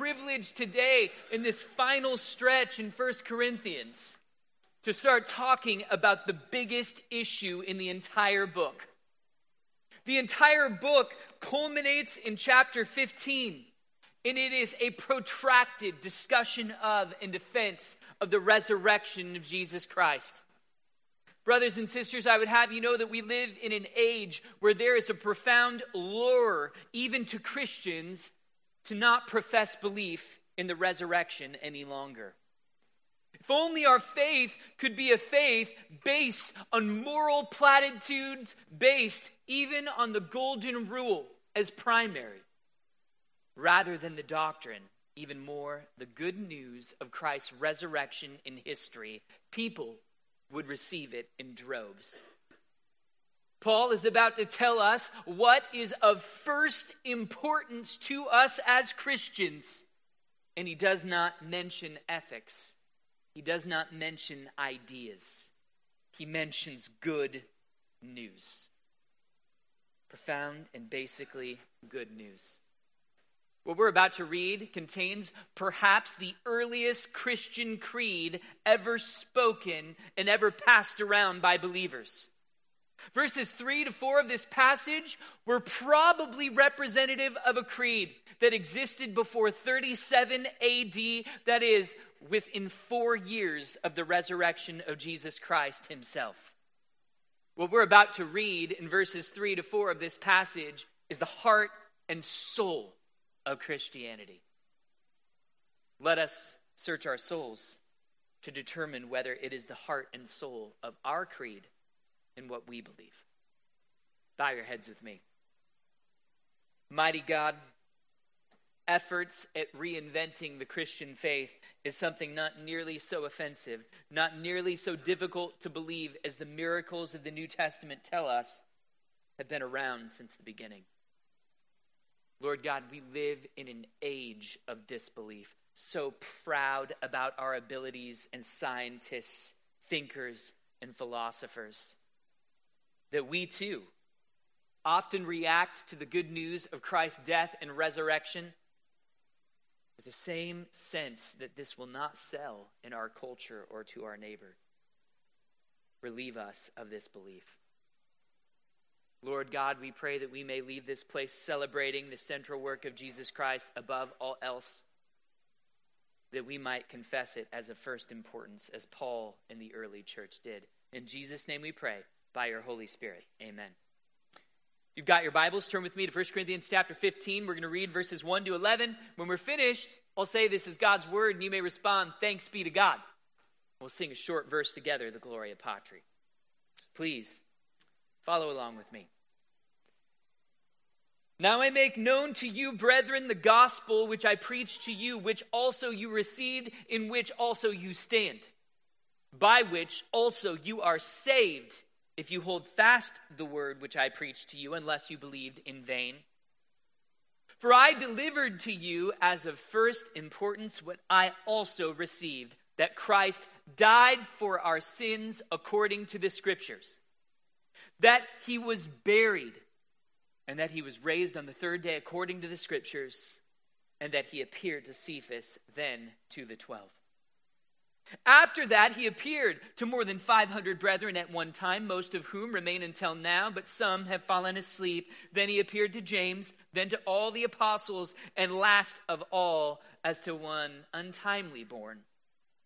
privilege today in this final stretch in First Corinthians to start talking about the biggest issue in the entire book. The entire book culminates in chapter 15, and it is a protracted discussion of and defense of the resurrection of Jesus Christ. Brothers and sisters, I would have you know that we live in an age where there is a profound lure, even to Christians, to not profess belief in the resurrection any longer. If only our faith could be a faith based on moral platitudes, based even on the golden rule as primary, rather than the doctrine, even more, the good news of Christ's resurrection in history, people would receive it in droves. Paul is about to tell us what is of first importance to us as Christians. And he does not mention ethics, he does not mention ideas. He mentions good news. Profound and basically good news. What we're about to read contains perhaps the earliest Christian creed ever spoken and ever passed around by believers. Verses 3 to 4 of this passage were probably representative of a creed that existed before 37 AD, that is, within four years of the resurrection of Jesus Christ himself. What we're about to read in verses 3 to 4 of this passage is the heart and soul of Christianity. Let us search our souls to determine whether it is the heart and soul of our creed what we believe. Bow your heads with me. Mighty God, efforts at reinventing the Christian faith is something not nearly so offensive, not nearly so difficult to believe as the miracles of the New Testament tell us have been around since the beginning. Lord God, we live in an age of disbelief, so proud about our abilities and scientists, thinkers, and philosophers that we too often react to the good news of Christ's death and resurrection with the same sense that this will not sell in our culture or to our neighbor. Relieve us of this belief. Lord God, we pray that we may leave this place celebrating the central work of Jesus Christ above all else, that we might confess it as of first importance, as Paul in the early church did. In Jesus' name we pray, by your Holy Spirit. Amen. You've got your Bibles. Turn with me to 1 Corinthians chapter 15. We're going to read verses 1 to 11. When we're finished, I'll say this is God's word, and you may respond, Thanks be to God. We'll sing a short verse together, the Gloria Patri. Please Follow along with me. Now I make known to you, brethren, the gospel which I preached to you, which also you received, in which also you stand, by which also you are saved, if you hold fast the word which I preached to you, unless you believed in vain. For I delivered to you as of first importance what I also received that Christ died for our sins according to the Scriptures that he was buried, and that he was raised on the third day according to the scriptures, and that he appeared to Cephas, then to the twelve. After that, he appeared to more than 500 brethren at one time, most of whom remain until now, but some have fallen asleep. Then he appeared to James, then to all the apostles, and last of all, as to one untimely born,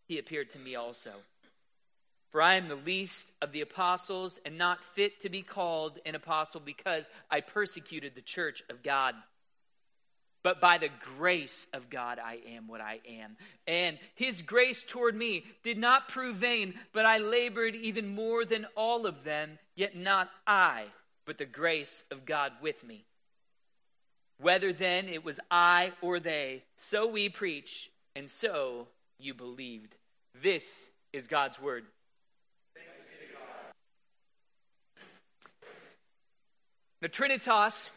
he appeared to me also. For I am the least of the apostles and not fit to be called an apostle because I persecuted the church of God. But by the grace of God, I am what I am. And his grace toward me did not prove vain, but I labored even more than all of them, yet not I, but the grace of God with me. Whether then it was I or they, so we preach, and so you believed. This is God's word. God. The Trinitas,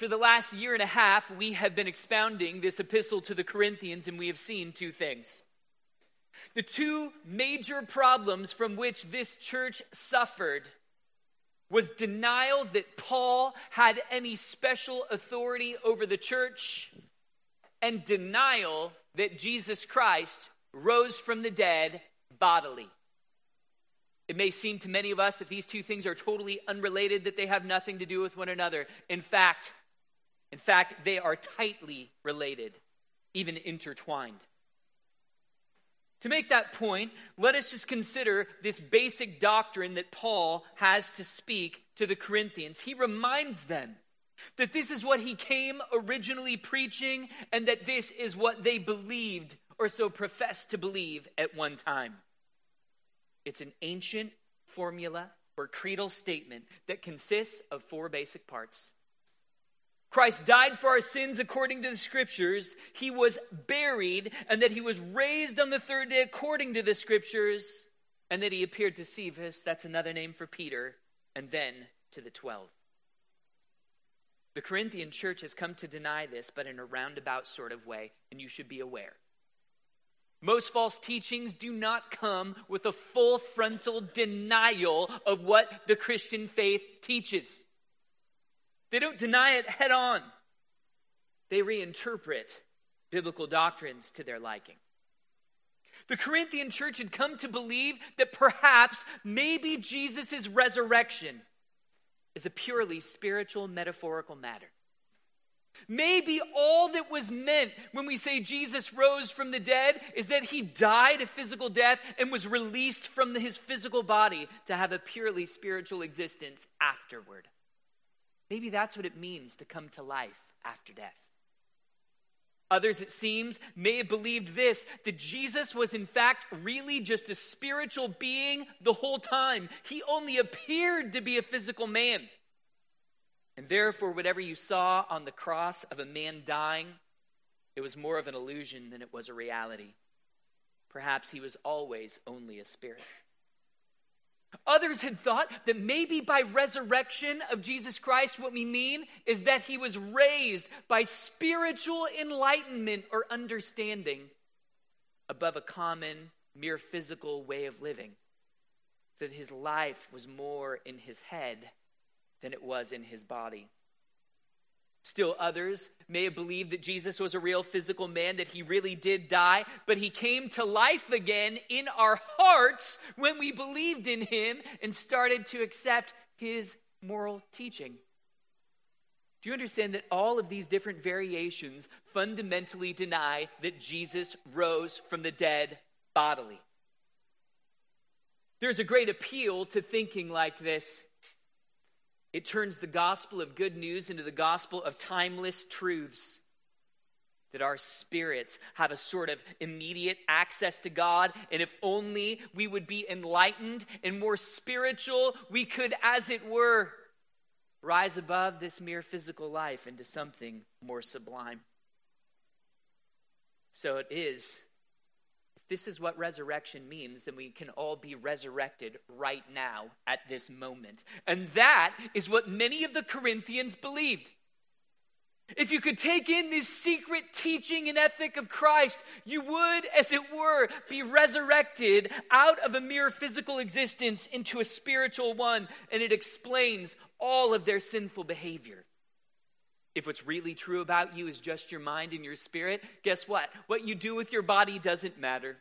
for the last year and a half, we have been expounding this epistle to the Corinthians, and we have seen two things. The two major problems from which this church suffered was denial that Paul had any special authority over the church and denial that Jesus Christ rose from the dead bodily. It may seem to many of us that these two things are totally unrelated, that they have nothing to do with one another. In fact, in fact, they are tightly related, even intertwined. To make that point, let us just consider this basic doctrine that Paul has to speak to the Corinthians. He reminds them that this is what he came originally preaching and that this is what they believed or so professed to believe at one time. It's an ancient formula or creedal statement that consists of four basic parts Christ died for our sins according to the scriptures. He was buried, and that he was raised on the third day according to the scriptures, and that he appeared to Cephas, that's another name for Peter, and then to the twelve. The Corinthian church has come to deny this, but in a roundabout sort of way, and you should be aware. Most false teachings do not come with a full frontal denial of what the Christian faith teaches. They don't deny it head on, they reinterpret biblical doctrines to their liking. The Corinthian church had come to believe that perhaps, maybe Jesus' resurrection is a purely spiritual, metaphorical matter. Maybe all that was meant when we say Jesus rose from the dead is that he died a physical death and was released from his physical body to have a purely spiritual existence afterward. Maybe that's what it means to come to life after death. Others, it seems, may have believed this that Jesus was, in fact, really just a spiritual being the whole time. He only appeared to be a physical man. And therefore, whatever you saw on the cross of a man dying, it was more of an illusion than it was a reality. Perhaps he was always only a spirit. Others had thought that maybe by resurrection of Jesus Christ, what we mean is that he was raised by spiritual enlightenment or understanding above a common, mere physical way of living. That his life was more in his head than it was in his body. Still, others may have believed that Jesus was a real physical man, that he really did die, but he came to life again in our hearts when we believed in him and started to accept his moral teaching. Do you understand that all of these different variations fundamentally deny that Jesus rose from the dead bodily? There's a great appeal to thinking like this it turns the gospel of good news into the gospel of timeless truths. That our spirits have a sort of immediate access to God, and if only we would be enlightened and more spiritual, we could, as it were, rise above this mere physical life into something more sublime. So it is this is what resurrection means, then we can all be resurrected right now at this moment. And that is what many of the Corinthians believed. If you could take in this secret teaching and ethic of Christ, you would, as it were, be resurrected out of a mere physical existence into a spiritual one, and it explains all of their sinful behavior. If what's really true about you is just your mind and your spirit, guess what? What you do with your body doesn't matter.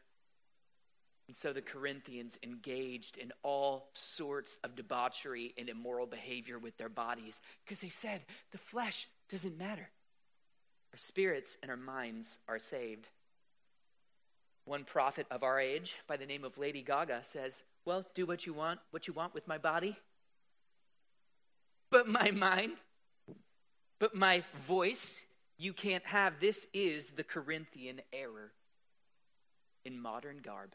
And so the Corinthians engaged in all sorts of debauchery and immoral behavior with their bodies because they said the flesh doesn't matter. Our spirits and our minds are saved. One prophet of our age by the name of Lady Gaga says, Well, do what you want, what you want with my body. But my mind but my voice you can't have. This is the Corinthian error in modern garb.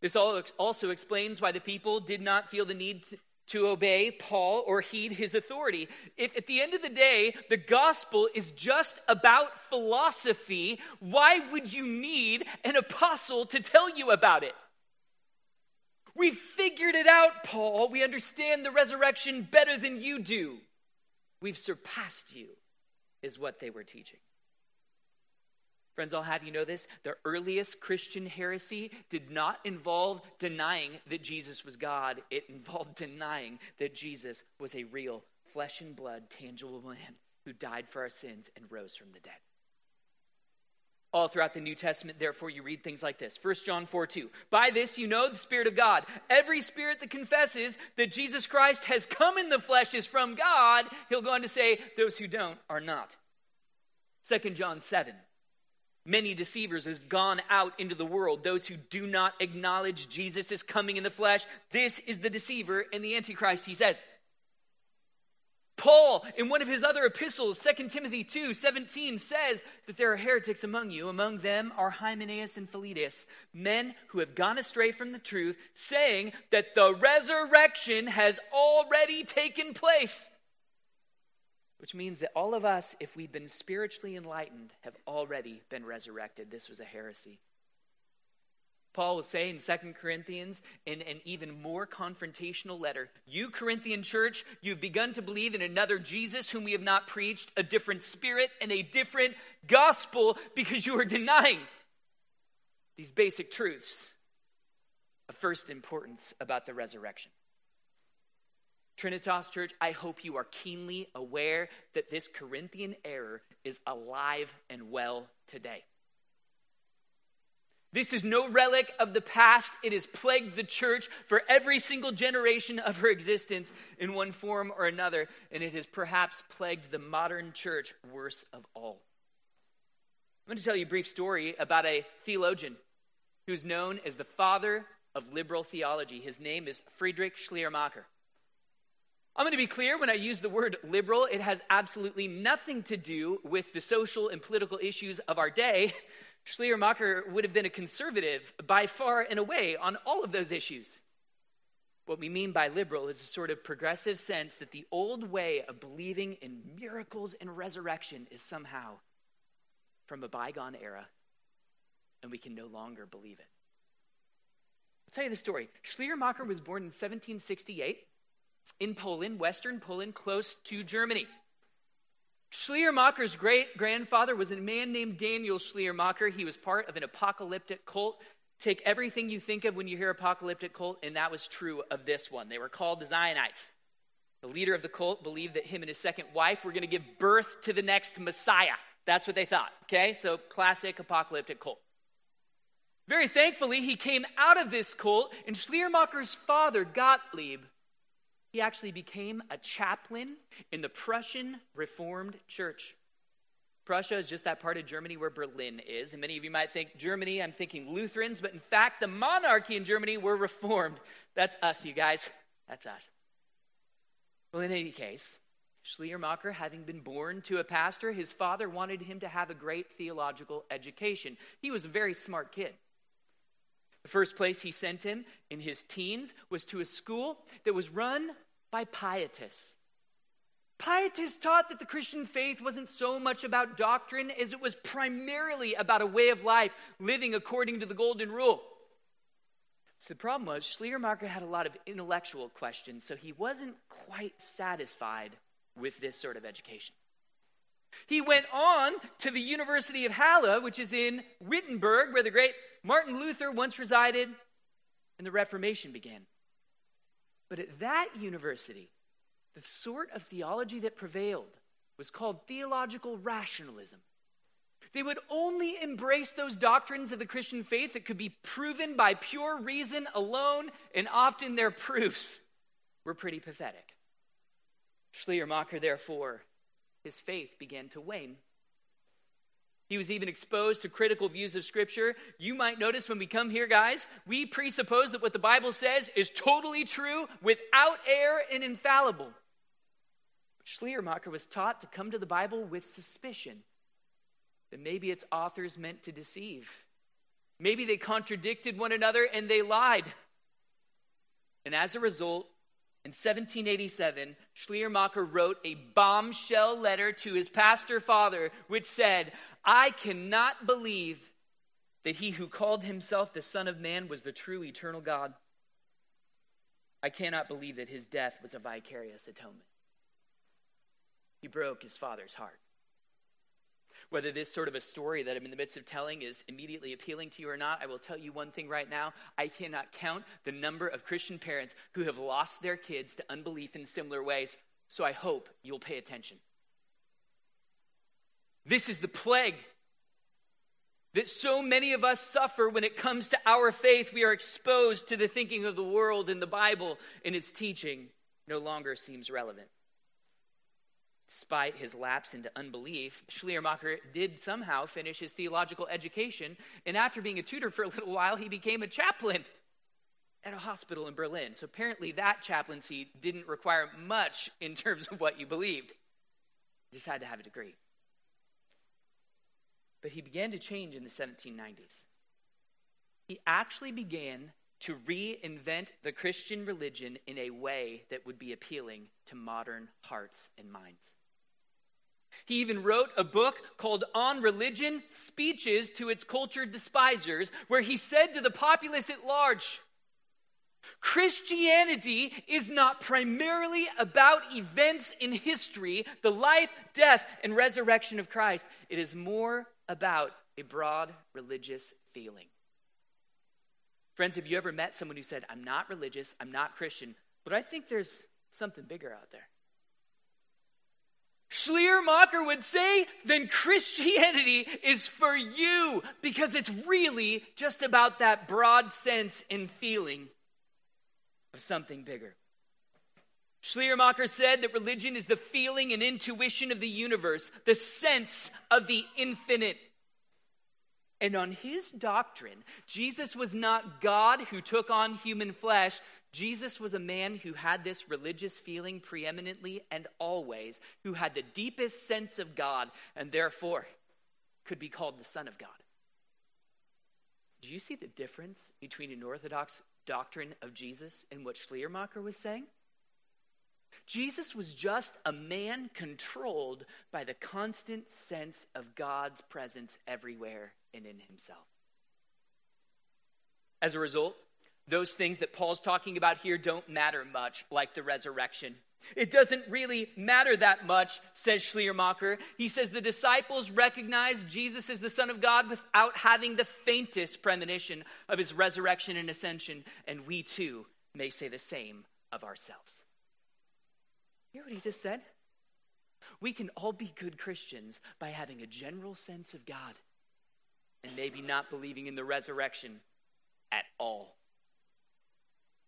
This also explains why the people did not feel the need to obey Paul or heed his authority. If at the end of the day, the gospel is just about philosophy, why would you need an apostle to tell you about it? We figured it out, Paul. We understand the resurrection better than you do. We've surpassed you, is what they were teaching. Friends, I'll have you know this the earliest Christian heresy did not involve denying that Jesus was God, it involved denying that Jesus was a real flesh and blood, tangible man who died for our sins and rose from the dead. All throughout the New Testament, therefore, you read things like this 1 John 4 2. By this you know the Spirit of God. Every spirit that confesses that Jesus Christ has come in the flesh is from God. He'll go on to say, those who don't are not. 2 John 7. Many deceivers have gone out into the world, those who do not acknowledge Jesus is coming in the flesh. This is the deceiver and the Antichrist, he says. Paul, in one of his other epistles, 2 Timothy 2 17, says that there are heretics among you. Among them are Hymenaeus and Philetus, men who have gone astray from the truth, saying that the resurrection has already taken place. Which means that all of us, if we've been spiritually enlightened, have already been resurrected. This was a heresy. Paul will say in 2 Corinthians, in an even more confrontational letter, You, Corinthian church, you've begun to believe in another Jesus whom we have not preached, a different spirit and a different gospel because you are denying these basic truths of first importance about the resurrection. Trinitas Church, I hope you are keenly aware that this Corinthian error is alive and well today. This is no relic of the past. It has plagued the church for every single generation of her existence in one form or another, and it has perhaps plagued the modern church worse of all. I'm going to tell you a brief story about a theologian who's known as the father of liberal theology. His name is Friedrich Schleiermacher. I'm going to be clear when I use the word liberal, it has absolutely nothing to do with the social and political issues of our day. Schleiermacher would have been a conservative by far and away on all of those issues. What we mean by liberal is a sort of progressive sense that the old way of believing in miracles and resurrection is somehow from a bygone era, and we can no longer believe it. I'll tell you the story. Schleiermacher was born in 1768 in Poland, Western Poland, close to Germany. Schleiermacher's great grandfather was a man named Daniel Schleiermacher. He was part of an apocalyptic cult. Take everything you think of when you hear apocalyptic cult, and that was true of this one. They were called the Zionites. The leader of the cult believed that him and his second wife were going to give birth to the next Messiah. That's what they thought. Okay, so classic apocalyptic cult. Very thankfully, he came out of this cult, and Schleiermacher's father, Gottlieb, he actually became a chaplain in the Prussian Reformed Church. Prussia is just that part of Germany where Berlin is. And many of you might think Germany, I'm thinking Lutherans, but in fact, the monarchy in Germany were Reformed. That's us, you guys. That's us. Well, in any case, Schleiermacher, having been born to a pastor, his father wanted him to have a great theological education. He was a very smart kid. The first place he sent him in his teens was to a school that was run by pietists. Pietists taught that the Christian faith wasn't so much about doctrine as it was primarily about a way of life, living according to the golden rule. So the problem was, Schleiermacher had a lot of intellectual questions, so he wasn't quite satisfied with this sort of education. He went on to the University of Halle, which is in Wittenberg, where the great Martin Luther once resided, and the Reformation began. But at that university, the sort of theology that prevailed was called theological rationalism. They would only embrace those doctrines of the Christian faith that could be proven by pure reason alone, and often their proofs were pretty pathetic. Schleiermacher, therefore, his faith began to wane. He was even exposed to critical views of Scripture. You might notice when we come here, guys, we presuppose that what the Bible says is totally true, without error, and infallible. Schleiermacher was taught to come to the Bible with suspicion that maybe its authors meant to deceive. Maybe they contradicted one another and they lied. And as a result, in 1787, Schleiermacher wrote a bombshell letter to his pastor father, which said, I cannot believe that he who called himself the Son of Man was the true eternal God. I cannot believe that his death was a vicarious atonement. He broke his father's heart. Whether this sort of a story that I'm in the midst of telling is immediately appealing to you or not, I will tell you one thing right now. I cannot count the number of Christian parents who have lost their kids to unbelief in similar ways, so I hope you'll pay attention. This is the plague that so many of us suffer when it comes to our faith. We are exposed to the thinking of the world, and the Bible and its teaching no longer seems relevant. Despite his lapse into unbelief, Schleiermacher did somehow finish his theological education, and after being a tutor for a little while, he became a chaplain at a hospital in Berlin. So apparently, that chaplaincy didn't require much in terms of what you believed. You just had to have a degree. But he began to change in the 1790s. He actually began to reinvent the Christian religion in a way that would be appealing to modern hearts and minds. He even wrote a book called On Religion Speeches to Its Cultured Despisers, where he said to the populace at large Christianity is not primarily about events in history, the life, death, and resurrection of Christ. It is more about a broad religious feeling. Friends, have you ever met someone who said, I'm not religious, I'm not Christian, but I think there's something bigger out there? Schleiermacher would say, then Christianity is for you because it's really just about that broad sense and feeling of something bigger. Schleiermacher said that religion is the feeling and intuition of the universe, the sense of the infinite. And on his doctrine, Jesus was not God who took on human flesh. Jesus was a man who had this religious feeling preeminently and always, who had the deepest sense of God, and therefore could be called the Son of God. Do you see the difference between an Orthodox doctrine of Jesus and what Schleiermacher was saying? Jesus was just a man controlled by the constant sense of God's presence everywhere and in himself. As a result, those things that Paul's talking about here don't matter much, like the resurrection. It doesn't really matter that much, says Schleiermacher. He says the disciples recognized Jesus as the Son of God without having the faintest premonition of his resurrection and ascension, and we too may say the same of ourselves. Hear what he just said? We can all be good Christians by having a general sense of God and maybe not believing in the resurrection at all.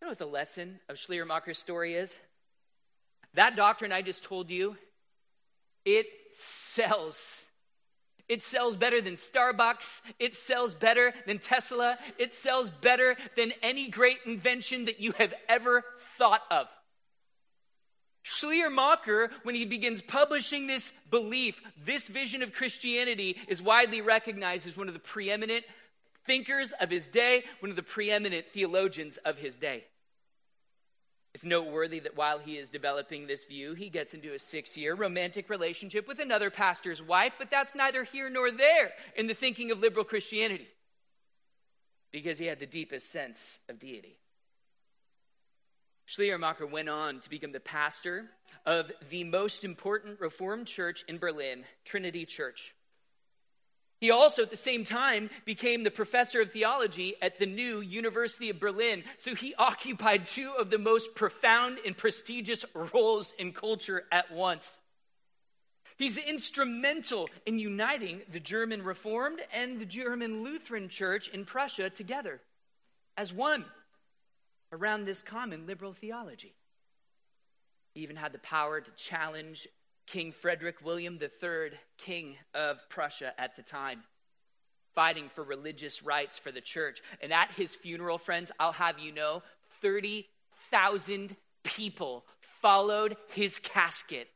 You know what the lesson of Schleiermacher's story is? That doctrine I just told you, it sells. It sells better than Starbucks. It sells better than Tesla. It sells better than any great invention that you have ever thought of. Schleiermacher, when he begins publishing this belief, this vision of Christianity, is widely recognized as one of the preeminent thinkers of his day, one of the preeminent theologians of his day. It's noteworthy that while he is developing this view, he gets into a six year romantic relationship with another pastor's wife, but that's neither here nor there in the thinking of liberal Christianity because he had the deepest sense of deity. Schleiermacher went on to become the pastor of the most important Reformed church in Berlin, Trinity Church. He also, at the same time, became the professor of theology at the new University of Berlin. So he occupied two of the most profound and prestigious roles in culture at once. He's instrumental in uniting the German Reformed and the German Lutheran Church in Prussia together as one around this common liberal theology. He even had the power to challenge King Frederick William III, King of Prussia at the time, fighting for religious rights for the church. And at his funeral, friends, I'll have you know, 30,000 people followed his casket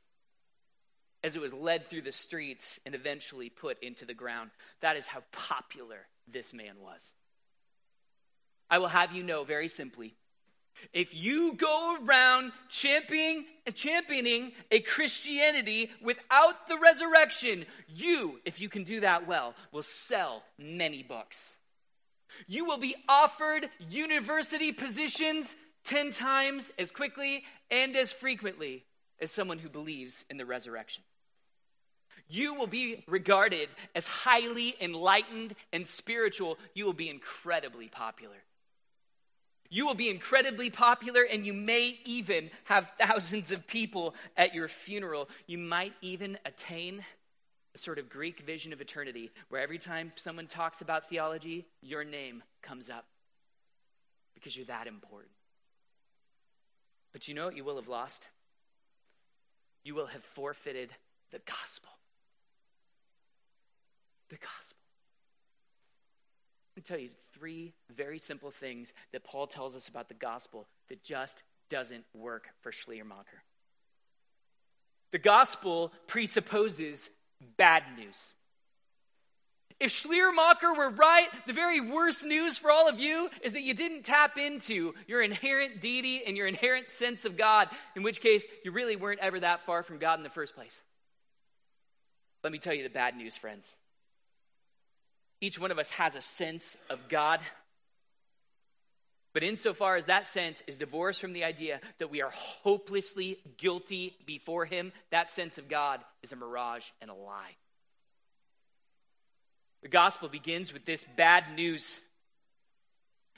as it was led through the streets and eventually put into the ground. That is how popular this man was. I will have you know very simply if you go around championing, championing a Christianity without the resurrection, you, if you can do that well, will sell many books. You will be offered university positions 10 times as quickly and as frequently as someone who believes in the resurrection. You will be regarded as highly enlightened and spiritual. You will be incredibly popular. You will be incredibly popular, and you may even have thousands of people at your funeral. You might even attain a sort of Greek vision of eternity where every time someone talks about theology, your name comes up because you're that important. But you know what you will have lost? You will have forfeited the gospel. The gospel. Tell you three very simple things that Paul tells us about the gospel that just doesn't work for Schleiermacher. The gospel presupposes bad news. If Schleiermacher were right, the very worst news for all of you is that you didn't tap into your inherent deity and your inherent sense of God, in which case you really weren't ever that far from God in the first place. Let me tell you the bad news, friends. Each one of us has a sense of God. But insofar as that sense is divorced from the idea that we are hopelessly guilty before Him, that sense of God is a mirage and a lie. The gospel begins with this bad news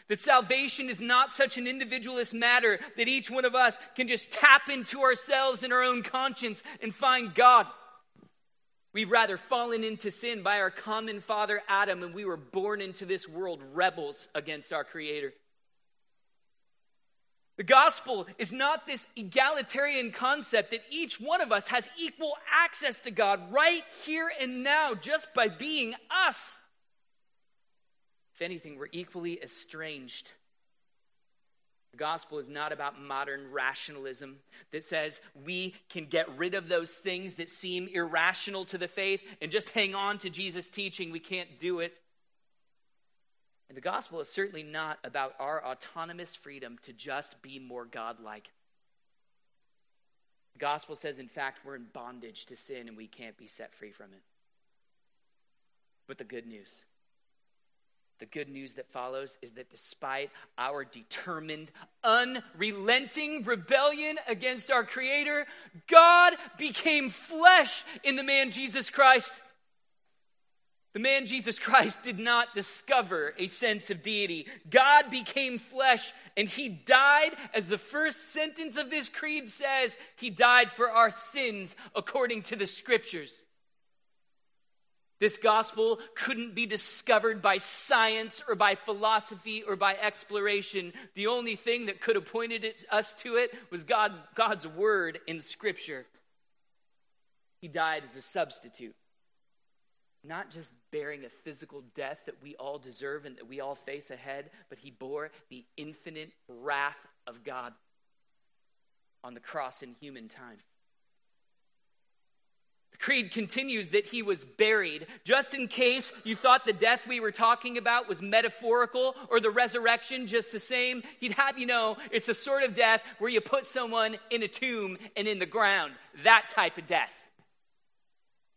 that salvation is not such an individualist matter that each one of us can just tap into ourselves and our own conscience and find God. We've rather fallen into sin by our common father Adam, and we were born into this world rebels against our Creator. The gospel is not this egalitarian concept that each one of us has equal access to God right here and now just by being us. If anything, we're equally estranged. The gospel is not about modern rationalism that says we can get rid of those things that seem irrational to the faith and just hang on to Jesus' teaching. We can't do it. And the gospel is certainly not about our autonomous freedom to just be more godlike. The gospel says, in fact, we're in bondage to sin and we can't be set free from it. But the good news, the good news that follows is that despite our determined, unrelenting rebellion against our Creator, God became flesh in the man Jesus Christ. The man Jesus Christ did not discover a sense of deity. God became flesh and he died, as the first sentence of this creed says, he died for our sins according to the scriptures. This gospel couldn't be discovered by science or by philosophy or by exploration. The only thing that could have pointed it, us to it was God, God's word in scripture. He died as a substitute not just bearing a physical death that we all deserve and that we all face ahead, but he bore the infinite wrath of God on the cross in human time. The creed continues that he was buried. Just in case you thought the death we were talking about was metaphorical or the resurrection just the same, he'd have you know it's the sort of death where you put someone in a tomb and in the ground. That type of death.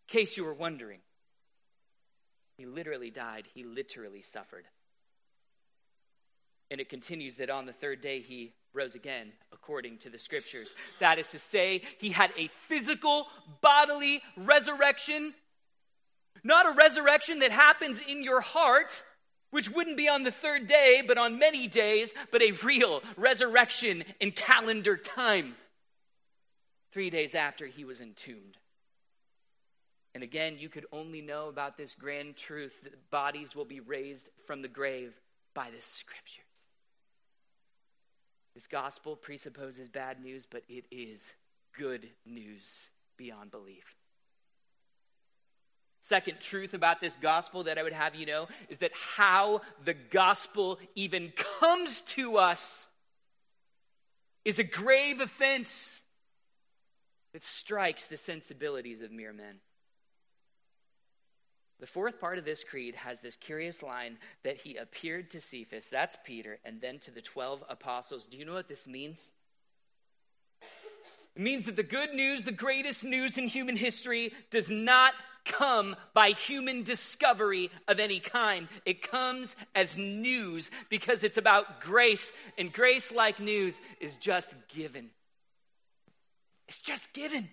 In case you were wondering. He literally died, he literally suffered. And it continues that on the third day he rose again, according to the scriptures. That is to say, he had a physical, bodily resurrection. Not a resurrection that happens in your heart, which wouldn't be on the third day, but on many days, but a real resurrection in calendar time. Three days after he was entombed. And again, you could only know about this grand truth that bodies will be raised from the grave by the scriptures. This gospel presupposes bad news, but it is good news beyond belief. Second truth about this gospel that I would have you know is that how the gospel even comes to us is a grave offense that strikes the sensibilities of mere men. The fourth part of this creed has this curious line that he appeared to Cephas, that's Peter, and then to the 12 apostles. Do you know what this means? It means that the good news, the greatest news in human history, does not come by human discovery of any kind. It comes as news because it's about grace, and grace, like news, is just given. It's just given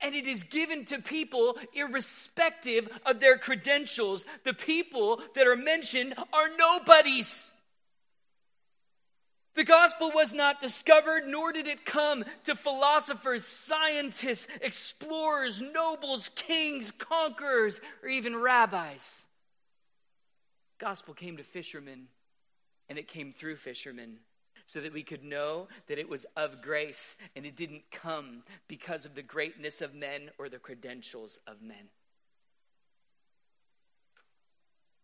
and it is given to people irrespective of their credentials. The people that are mentioned are nobodies. The gospel was not discovered, nor did it come to philosophers, scientists, explorers, nobles, kings, conquerors, or even rabbis. The gospel came to fishermen, and it came through fishermen so that we could know that it was of grace and it didn't come because of the greatness of men or the credentials of men.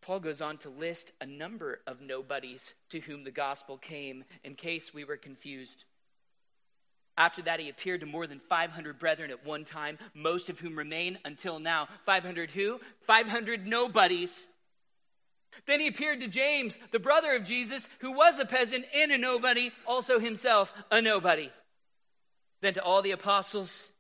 Paul goes on to list a number of nobodies to whom the gospel came in case we were confused. After that, he appeared to more than 500 brethren at one time, most of whom remain until now. 500 who? 500 nobodies. Then he appeared to James, the brother of Jesus, who was a peasant and a nobody, also himself a nobody. Then to all the apostles,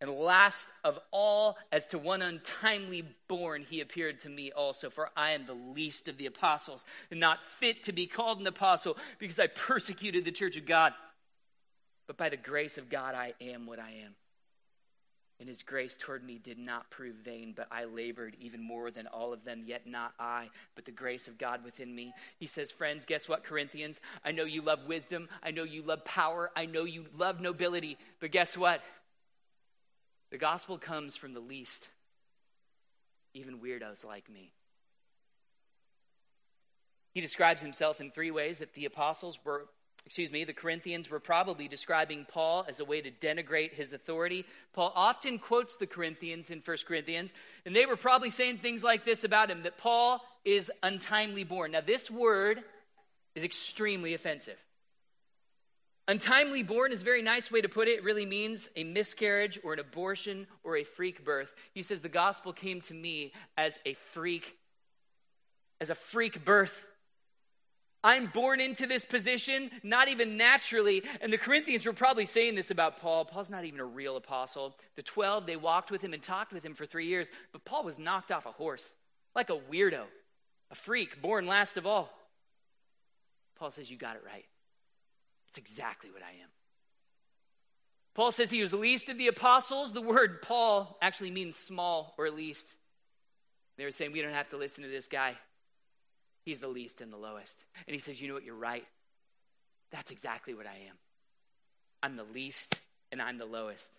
and last of all, as to one untimely born, he appeared to me also, for I am the least of the apostles, and not fit to be called an apostle, because I persecuted the church of God. But by the grace of God, I am what I am. And his grace toward me did not prove vain, but I labored even more than all of them, yet not I, but the grace of God within me. He says, Friends, guess what, Corinthians? I know you love wisdom. I know you love power. I know you love nobility. But guess what? The gospel comes from the least, even weirdos like me. He describes himself in three ways that the apostles were, excuse me, the Corinthians were probably describing Paul as a way to denigrate his authority. Paul often quotes the Corinthians in 1 Corinthians, and they were probably saying things like this about him that Paul is untimely born. Now, this word is extremely offensive. Untimely born is a very nice way to put it. It really means a miscarriage or an abortion or a freak birth. He says the gospel came to me as a freak as a freak birth. I'm born into this position, not even naturally. And the Corinthians were probably saying this about Paul. Paul's not even a real apostle. The 12, they walked with him and talked with him for three years, but Paul was knocked off a horse, like a weirdo, a freak, born last of all. Paul says, You got it right. It's exactly what I am. Paul says he was least of the apostles. The word Paul actually means small or least. They were saying, we don't have to listen to this guy. He's the least and the lowest. And he says, you know what? You're right. That's exactly what I am. I'm the least and I'm the lowest.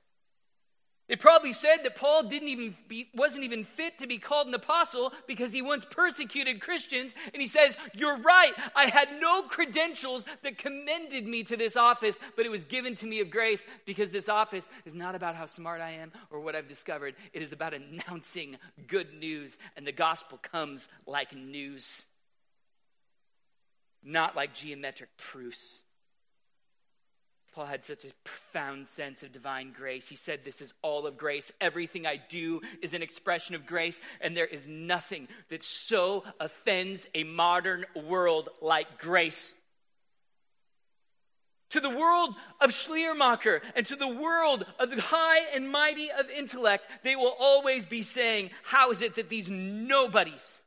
It probably said that Paul didn't even be, wasn't even fit to be called an apostle because he once persecuted Christians. And he says, You're right. I had no credentials that commended me to this office, but it was given to me of grace because this office is not about how smart I am or what I've discovered. It is about announcing good news. And the gospel comes like news, not like geometric proofs. Paul had such a profound sense of divine grace. He said, This is all of grace. Everything I do is an expression of grace, and there is nothing that so offends a modern world like grace. To the world of Schleiermacher and to the world of the high and mighty of intellect, they will always be saying, How is it that these nobodies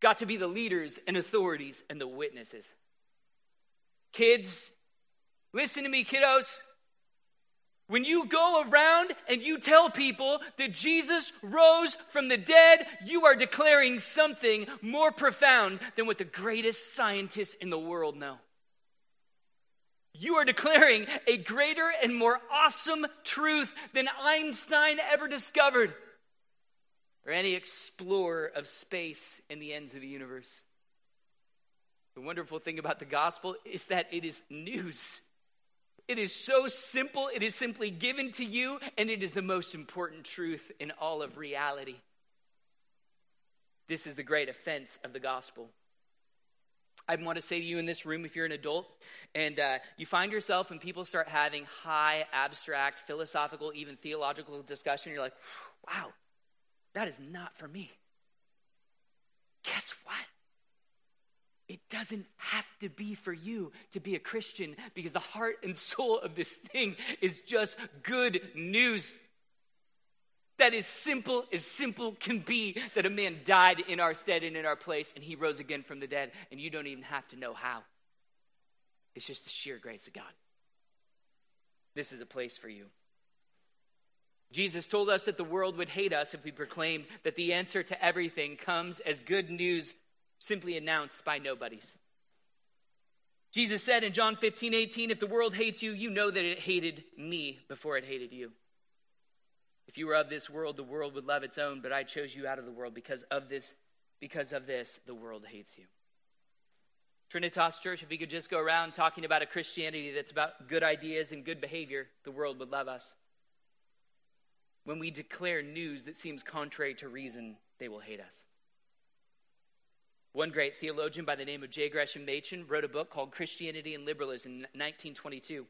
got to be the leaders and authorities and the witnesses? Kids, Listen to me, kiddos. When you go around and you tell people that Jesus rose from the dead, you are declaring something more profound than what the greatest scientists in the world know. You are declaring a greater and more awesome truth than Einstein ever discovered or any explorer of space and the ends of the universe. The wonderful thing about the gospel is that it is news. It is so simple, it is simply given to you, and it is the most important truth in all of reality. This is the great offense of the gospel. I want to say to you in this room, if you're an adult and uh, you find yourself when people start having high, abstract, philosophical, even theological discussion, you're like, wow, that is not for me. Guess what? It doesn't have to be for you to be a Christian because the heart and soul of this thing is just good news. That is simple as simple can be that a man died in our stead and in our place and he rose again from the dead, and you don't even have to know how. It's just the sheer grace of God. This is a place for you. Jesus told us that the world would hate us if we proclaimed that the answer to everything comes as good news simply announced by nobodies. Jesus said in John 15, 18, if the world hates you, you know that it hated me before it hated you. If you were of this world, the world would love its own, but I chose you out of the world because of this, because of this, the world hates you. Trinitas Church, if we could just go around talking about a Christianity that's about good ideas and good behavior, the world would love us. When we declare news that seems contrary to reason, they will hate us. One great theologian by the name of J. Gresham Machen wrote a book called Christianity and Liberalism in 1922,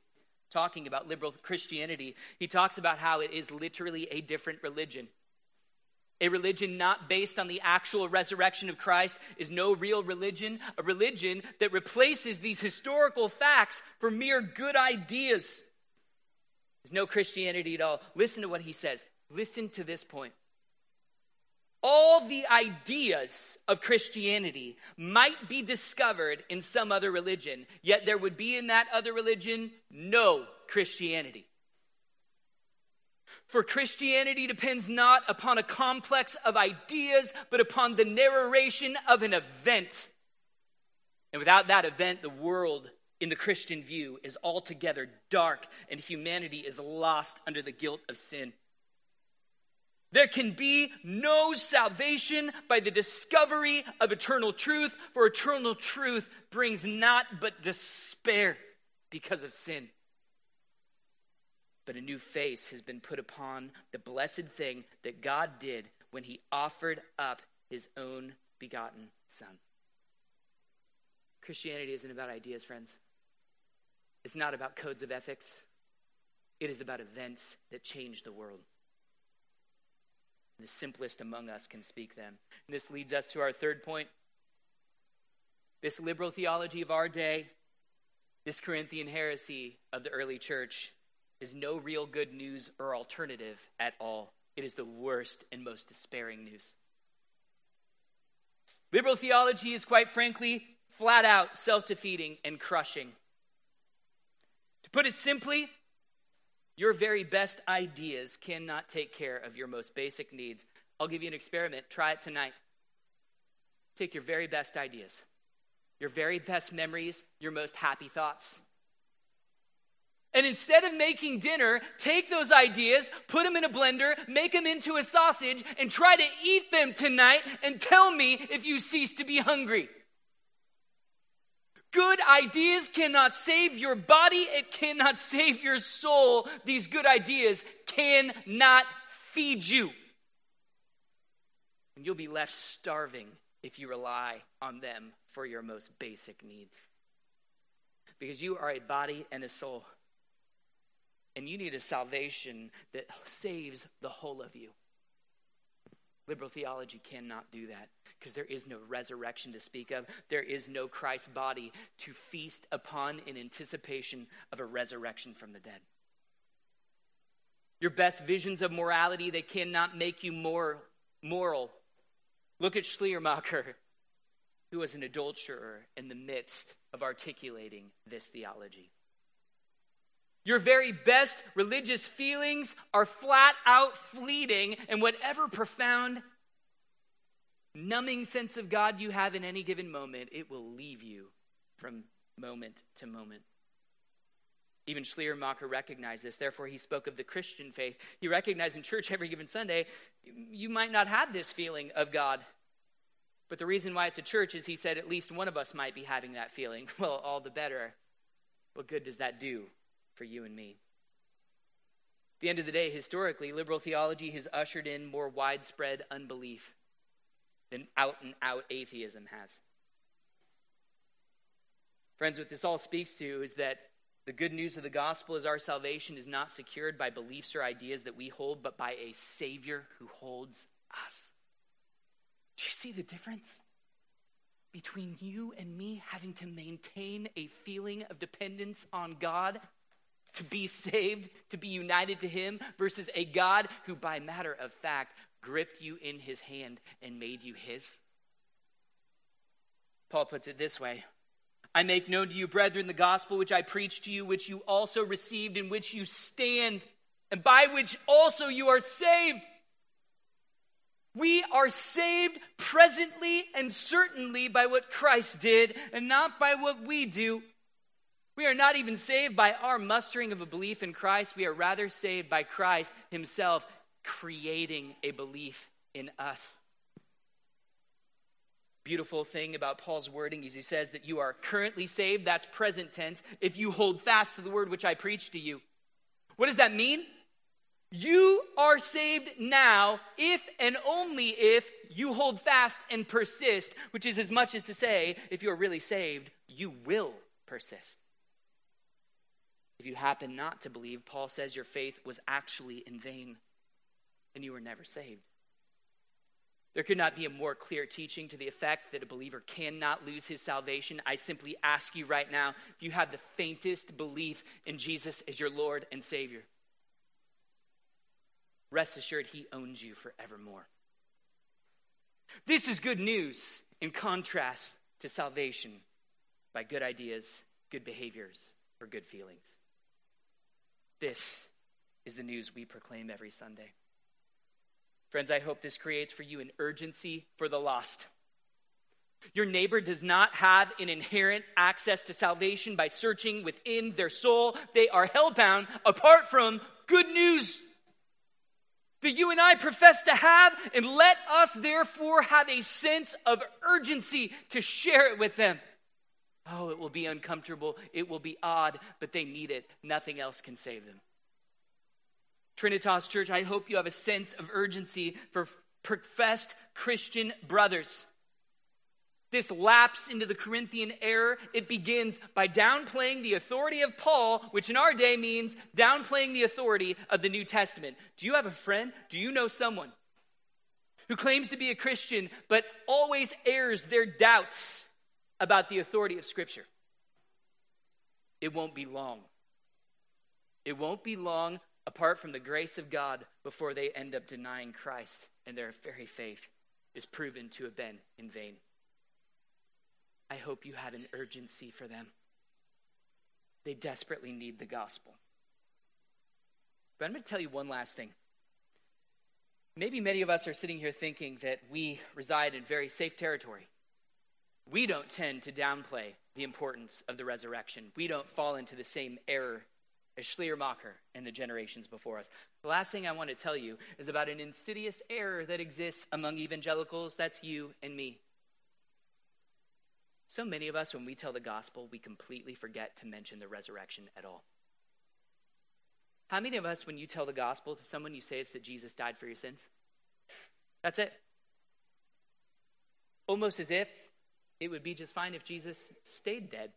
talking about liberal Christianity. He talks about how it is literally a different religion. A religion not based on the actual resurrection of Christ is no real religion. A religion that replaces these historical facts for mere good ideas is no Christianity at all. Listen to what he says. Listen to this point. All the ideas of Christianity might be discovered in some other religion, yet there would be in that other religion no Christianity. For Christianity depends not upon a complex of ideas, but upon the narration of an event. And without that event, the world in the Christian view is altogether dark, and humanity is lost under the guilt of sin. There can be no salvation by the discovery of eternal truth, for eternal truth brings not but despair because of sin but a new face has been put upon the blessed thing that God did when he offered up his own begotten Son. Christianity isn't about ideas, friends. It's not about codes of ethics. It is about events that change the world. The simplest among us can speak them. And this leads us to our third point. This liberal theology of our day, this Corinthian heresy of the early church, is no real good news or alternative at all. It is the worst and most despairing news. Liberal theology is, quite frankly, flat out self defeating and crushing. To put it simply, your very best ideas cannot take care of your most basic needs. I'll give you an experiment. Try it tonight. Take your very best ideas, your very best memories, your most happy thoughts, and instead of making dinner, take those ideas, put them in a blender, make them into a sausage, and try to eat them tonight and tell me if you cease to be hungry. Good ideas cannot save your body, it cannot save your soul. These good ideas cannot feed you. And you'll be left starving if you rely on them for your most basic needs. Because you are a body and a soul and you need a salvation that saves the whole of you. Liberal theology cannot do that because there is no resurrection to speak of. There is no Christ body to feast upon in anticipation of a resurrection from the dead. Your best visions of morality, they cannot make you more moral. Look at Schleiermacher, who was an adulterer in the midst of articulating this theology. Your very best religious feelings are flat out fleeting, and whatever profound, numbing sense of God you have in any given moment, it will leave you from moment to moment. Even Schleiermacher recognized this. Therefore, he spoke of the Christian faith. He recognized in church every given Sunday, you might not have this feeling of God. But the reason why it's a church is he said at least one of us might be having that feeling. Well, all the better. What good does that do for you and me. At the end of the day, historically, liberal theology has ushered in more widespread unbelief than out and out atheism has. Friends, what this all speaks to is that the good news of the gospel is our salvation is not secured by beliefs or ideas that we hold, but by a Savior who holds us. Do you see the difference? Between you and me having to maintain a feeling of dependence on God to be saved, to be united to Him, versus a God who, by matter of fact, gripped you in His hand and made you His? Paul puts it this way I make known to you, brethren, the gospel which I preached to you, which you also received, in which you stand, and by which also you are saved. We are saved presently and certainly by what Christ did, and not by what we do. We are not even saved by our mustering of a belief in Christ. We are rather saved by Christ Himself creating a belief in us. Beautiful thing about Paul's wording is he says that you are currently saved. That's present tense. If you hold fast to the word which I preach to you. What does that mean? You are saved now if and only if you hold fast and persist, which is as much as to say, if you're really saved, you will persist. If you happen not to believe, Paul says your faith was actually in vain and you were never saved. There could not be a more clear teaching to the effect that a believer cannot lose his salvation. I simply ask you right now if you have the faintest belief in Jesus as your Lord and Savior, rest assured he owns you forevermore. This is good news in contrast to salvation by good ideas, good behaviors, or good feelings. This is the news we proclaim every Sunday. Friends, I hope this creates for you an urgency for the lost. Your neighbor does not have an inherent access to salvation by searching within their soul. They are hellbound apart from good news that you and I profess to have, and let us therefore have a sense of urgency to share it with them. Oh, it will be uncomfortable, it will be odd, but they need it. Nothing else can save them. Trinitas Church, I hope you have a sense of urgency for professed Christian brothers. This lapse into the Corinthian error, it begins by downplaying the authority of Paul, which in our day means downplaying the authority of the New Testament. Do you have a friend? Do you know someone who claims to be a Christian but always airs their doubts about the authority of Scripture? It won't be long. It won't be long apart from the grace of God before they end up denying Christ and their very faith is proven to have been in vain. I hope you have an urgency for them. They desperately need the gospel. But I'm going to tell you one last thing. Maybe many of us are sitting here thinking that we reside in very safe territory. We don't tend to downplay the importance of the resurrection. We don't fall into the same error as Schleiermacher and the generations before us. The last thing I want to tell you is about an insidious error that exists among evangelicals. That's you and me. So many of us, when we tell the gospel, we completely forget to mention the resurrection at all. How many of us, when you tell the gospel to someone, you say it's that Jesus died for your sins? That's it. Almost as if it would be just fine if Jesus stayed dead.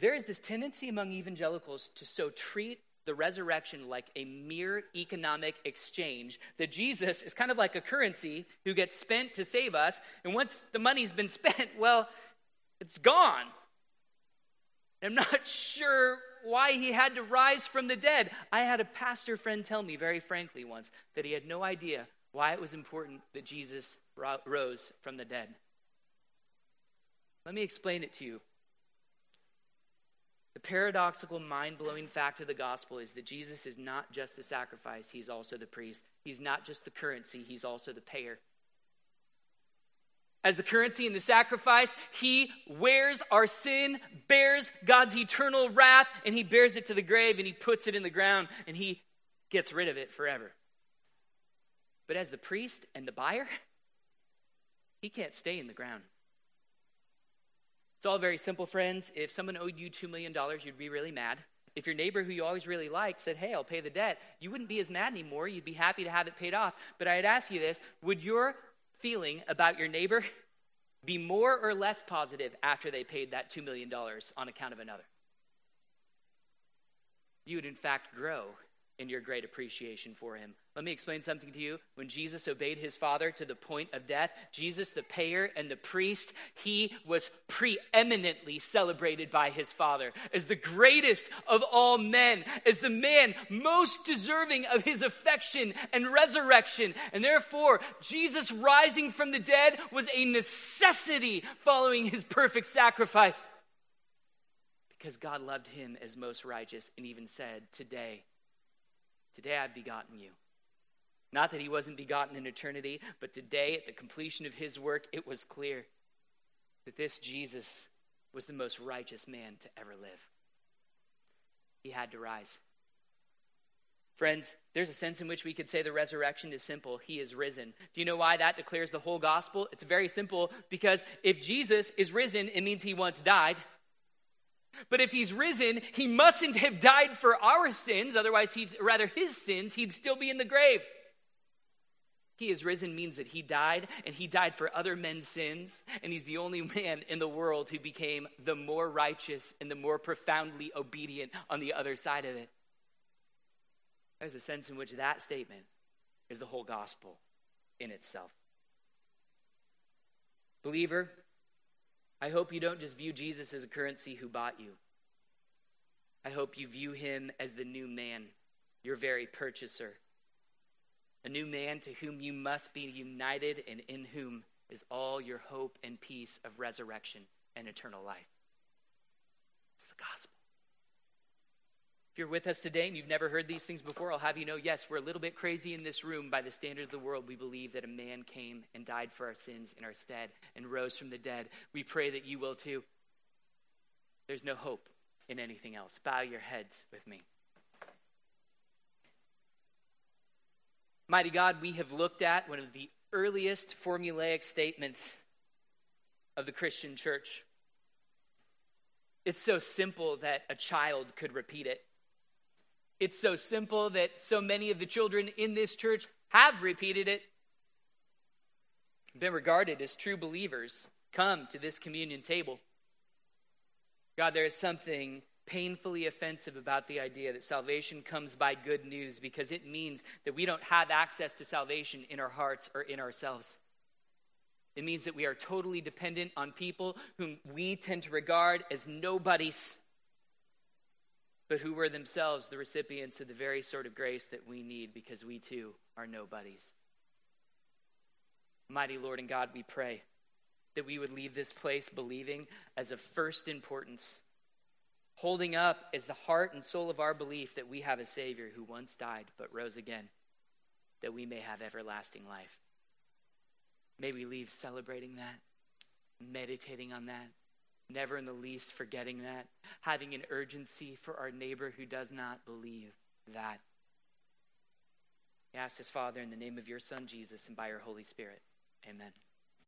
There is this tendency among evangelicals to so treat the resurrection like a mere economic exchange that Jesus is kind of like a currency who gets spent to save us. And once the money's been spent, well, it's gone. I'm not sure why he had to rise from the dead. I had a pastor friend tell me very frankly once that he had no idea why it was important that Jesus rose from the dead. Let me explain it to you. The paradoxical, mind blowing fact of the gospel is that Jesus is not just the sacrifice, he's also the priest. He's not just the currency, he's also the payer. As the currency and the sacrifice, he wears our sin, bears God's eternal wrath, and he bears it to the grave and he puts it in the ground and he gets rid of it forever. But as the priest and the buyer, he can't stay in the ground. It's all very simple, friends. If someone owed you $2 million, you'd be really mad. If your neighbor who you always really liked said, Hey, I'll pay the debt, you wouldn't be as mad anymore. You'd be happy to have it paid off. But I'd ask you this would your feeling about your neighbor be more or less positive after they paid that $2 million on account of another? You would, in fact, grow in your great appreciation for him. Let me explain something to you. When Jesus obeyed his Father to the point of death, Jesus, the payer and the priest, he was preeminently celebrated by his Father as the greatest of all men, as the man most deserving of his affection and resurrection. And therefore, Jesus rising from the dead was a necessity following his perfect sacrifice. Because God loved him as most righteous and even said, Today, Today I've begotten you. Not that he wasn't begotten in eternity, but today, at the completion of his work, it was clear that this Jesus was the most righteous man to ever live. He had to rise. Friends, there's a sense in which we could say the resurrection is simple. He is risen. Do you know why that declares the whole gospel? It's very simple because if Jesus is risen, it means he once died. But if he's risen, he mustn't have died for our sins, otherwise, he'd, rather his sins, he'd still be in the grave. He is risen means that he died, and he died for other men's sins, and he's the only man in the world who became the more righteous and the more profoundly obedient on the other side of it. There's a sense in which that statement is the whole gospel in itself. Believer, I hope you don't just view Jesus as a currency who bought you. I hope you view him as the new man, your very purchaser. A new man to whom you must be united and in whom is all your hope and peace of resurrection and eternal life. It's the gospel. If you're with us today and you've never heard these things before, I'll have you know yes, we're a little bit crazy in this room by the standard of the world. We believe that a man came and died for our sins in our stead and rose from the dead. We pray that you will too. There's no hope in anything else. Bow your heads with me. Mighty God, we have looked at one of the earliest formulaic statements of the Christian church. It's so simple that a child could repeat it. It's so simple that so many of the children in this church have repeated it, been regarded as true believers, come to this communion table. God, there is something painfully offensive about the idea that salvation comes by good news because it means that we don't have access to salvation in our hearts or in ourselves. It means that we are totally dependent on people whom we tend to regard as nobodies but who were themselves the recipients of the very sort of grace that we need because we too are nobodies. Mighty Lord and God, we pray that we would leave this place believing as of first importance, holding up as the heart and soul of our belief that we have a Savior who once died but rose again, that we may have everlasting life. May we leave celebrating that, meditating on that, never in the least forgetting that, having an urgency for our neighbor who does not believe that. Ask this, Father, in the name of your Son, Jesus, and by your Holy Spirit. Amen.